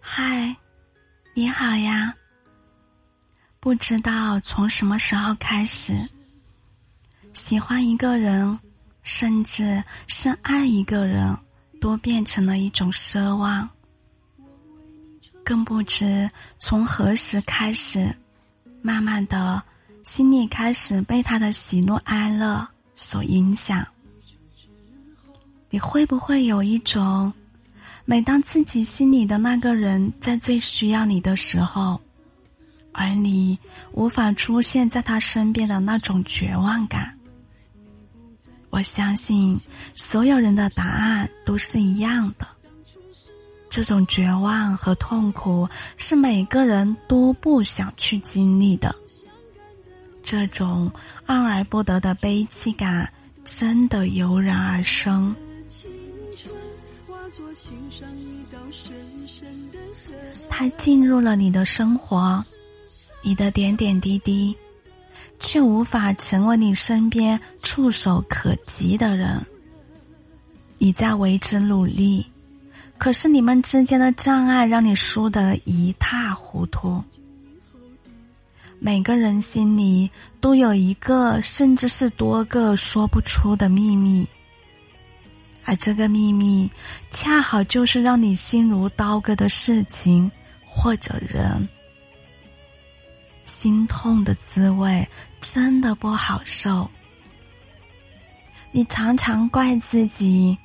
嗨，你好呀。不知道从什么时候开始，喜欢一个人，甚至是爱一个人，都变成了一种奢望。更不知从何时开始，慢慢的，心里开始被他的喜怒哀乐所影响。你会不会有一种？每当自己心里的那个人在最需要你的时候，而你无法出现在他身边的那种绝望感，我相信所有人的答案都是一样的。这种绝望和痛苦是每个人都不想去经历的，这种爱而不得的悲戚感真的油然而生。他进入了你的生活，你的点点滴滴，却无法成为你身边触手可及的人。你在为之努力，可是你们之间的障碍让你输得一塌糊涂。每个人心里都有一个，甚至是多个说不出的秘密。而这个秘密，恰好就是让你心如刀割的事情或者人，心痛的滋味真的不好受。你常常怪自己，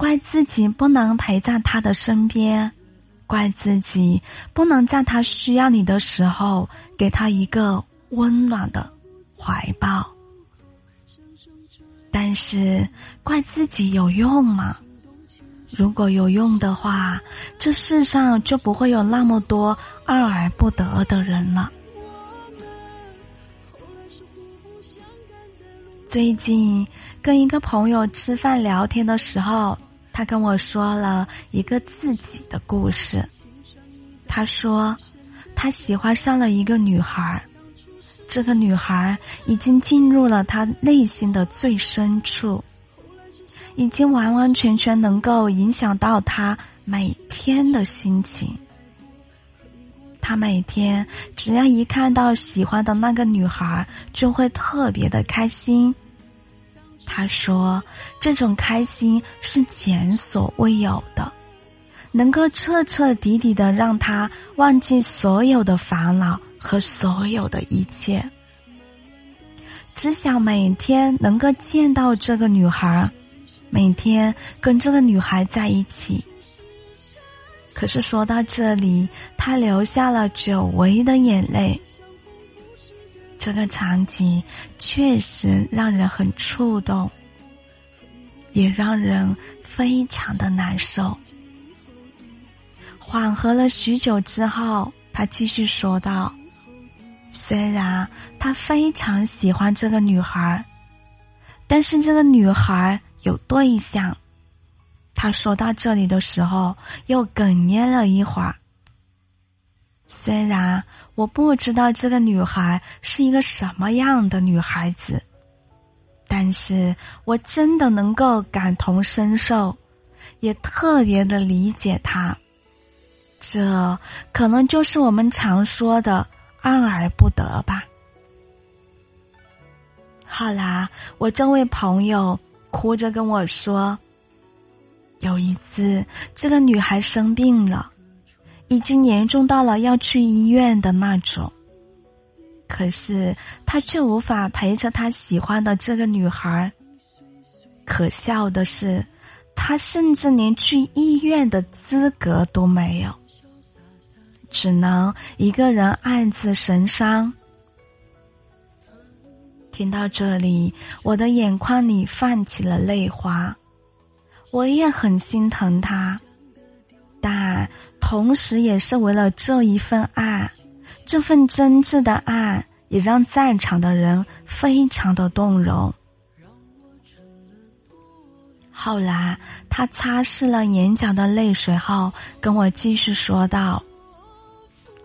怪自己不能陪在他的身边，怪自己不能在他需要你的时候给他一个温暖的怀抱。但是，怪自己有用吗？如果有用的话，这世上就不会有那么多爱而不得的人了。最近跟一个朋友吃饭聊天的时候，他跟我说了一个自己的故事。他说，他喜欢上了一个女孩。这个女孩已经进入了他内心的最深处，已经完完全全能够影响到他每天的心情。他每天只要一看到喜欢的那个女孩，就会特别的开心。他说：“这种开心是前所未有的，能够彻彻底底的让他忘记所有的烦恼。”和所有的一切，只想每天能够见到这个女孩，每天跟这个女孩在一起。可是说到这里，他流下了久违的眼泪。这个场景确实让人很触动，也让人非常的难受。缓和了许久之后，他继续说道。虽然他非常喜欢这个女孩，但是这个女孩有对象。他说到这里的时候，又哽咽了一会儿。虽然我不知道这个女孩是一个什么样的女孩子，但是我真的能够感同身受，也特别的理解她。这可能就是我们常说的。爱而不得吧。后来，我这位朋友哭着跟我说，有一次这个女孩生病了，已经严重到了要去医院的那种。可是他却无法陪着他喜欢的这个女孩。可笑的是，他甚至连去医院的资格都没有。只能一个人暗自神伤。听到这里，我的眼眶里泛起了泪花。我也很心疼他，但同时也是为了这一份爱，这份真挚的爱，也让在场的人非常的动容。后来，他擦拭了眼角的泪水后，跟我继续说道。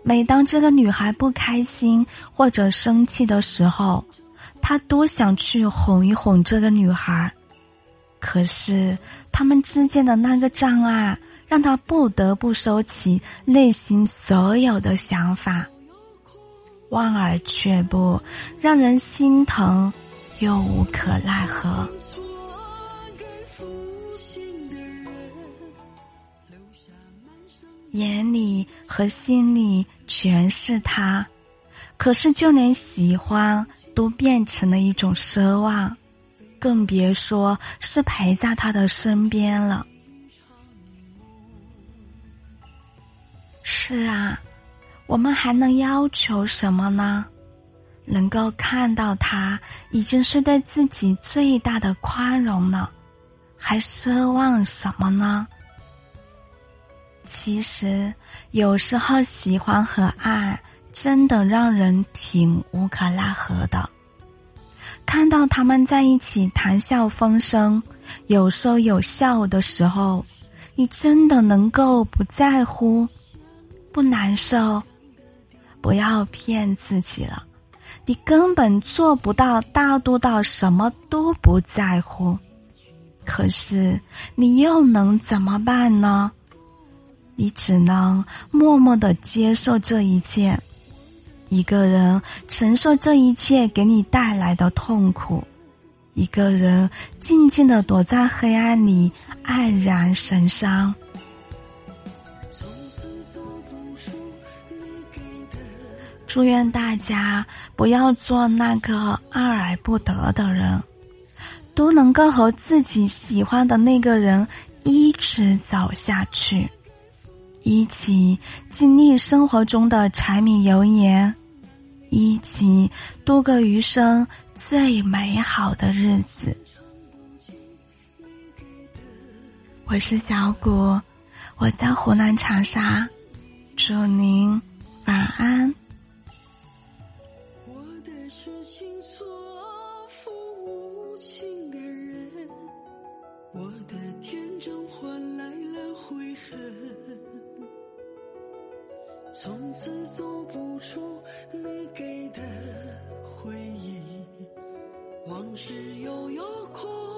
每当这个女孩不开心或者生气的时候，他多想去哄一哄这个女孩。可是他们之间的那个障碍，让他不得不收起内心所有的想法，望而却步，让人心疼又无可奈何。眼里和心里全是他，可是就连喜欢都变成了一种奢望，更别说是陪在他的身边了。是啊，我们还能要求什么呢？能够看到他，已经是对自己最大的宽容了，还奢望什么呢？其实，有时候喜欢和爱真的让人挺无可奈何的。看到他们在一起谈笑风生、有说有笑的时候，你真的能够不在乎、不难受？不要骗自己了，你根本做不到大度到什么都不在乎。可是，你又能怎么办呢？你只能默默的接受这一切，一个人承受这一切给你带来的痛苦，一个人静静的躲在黑暗里黯然神伤。祝愿大家不要做那个爱而不得的人，都能够和自己喜欢的那个人一直走下去。一起经历生活中的柴米油盐，一起度过余生最美好的日子。我是小谷，我在湖南长沙，祝您晚安。我的天真换来了悔恨。从此走不出你给的回忆，往事悠悠空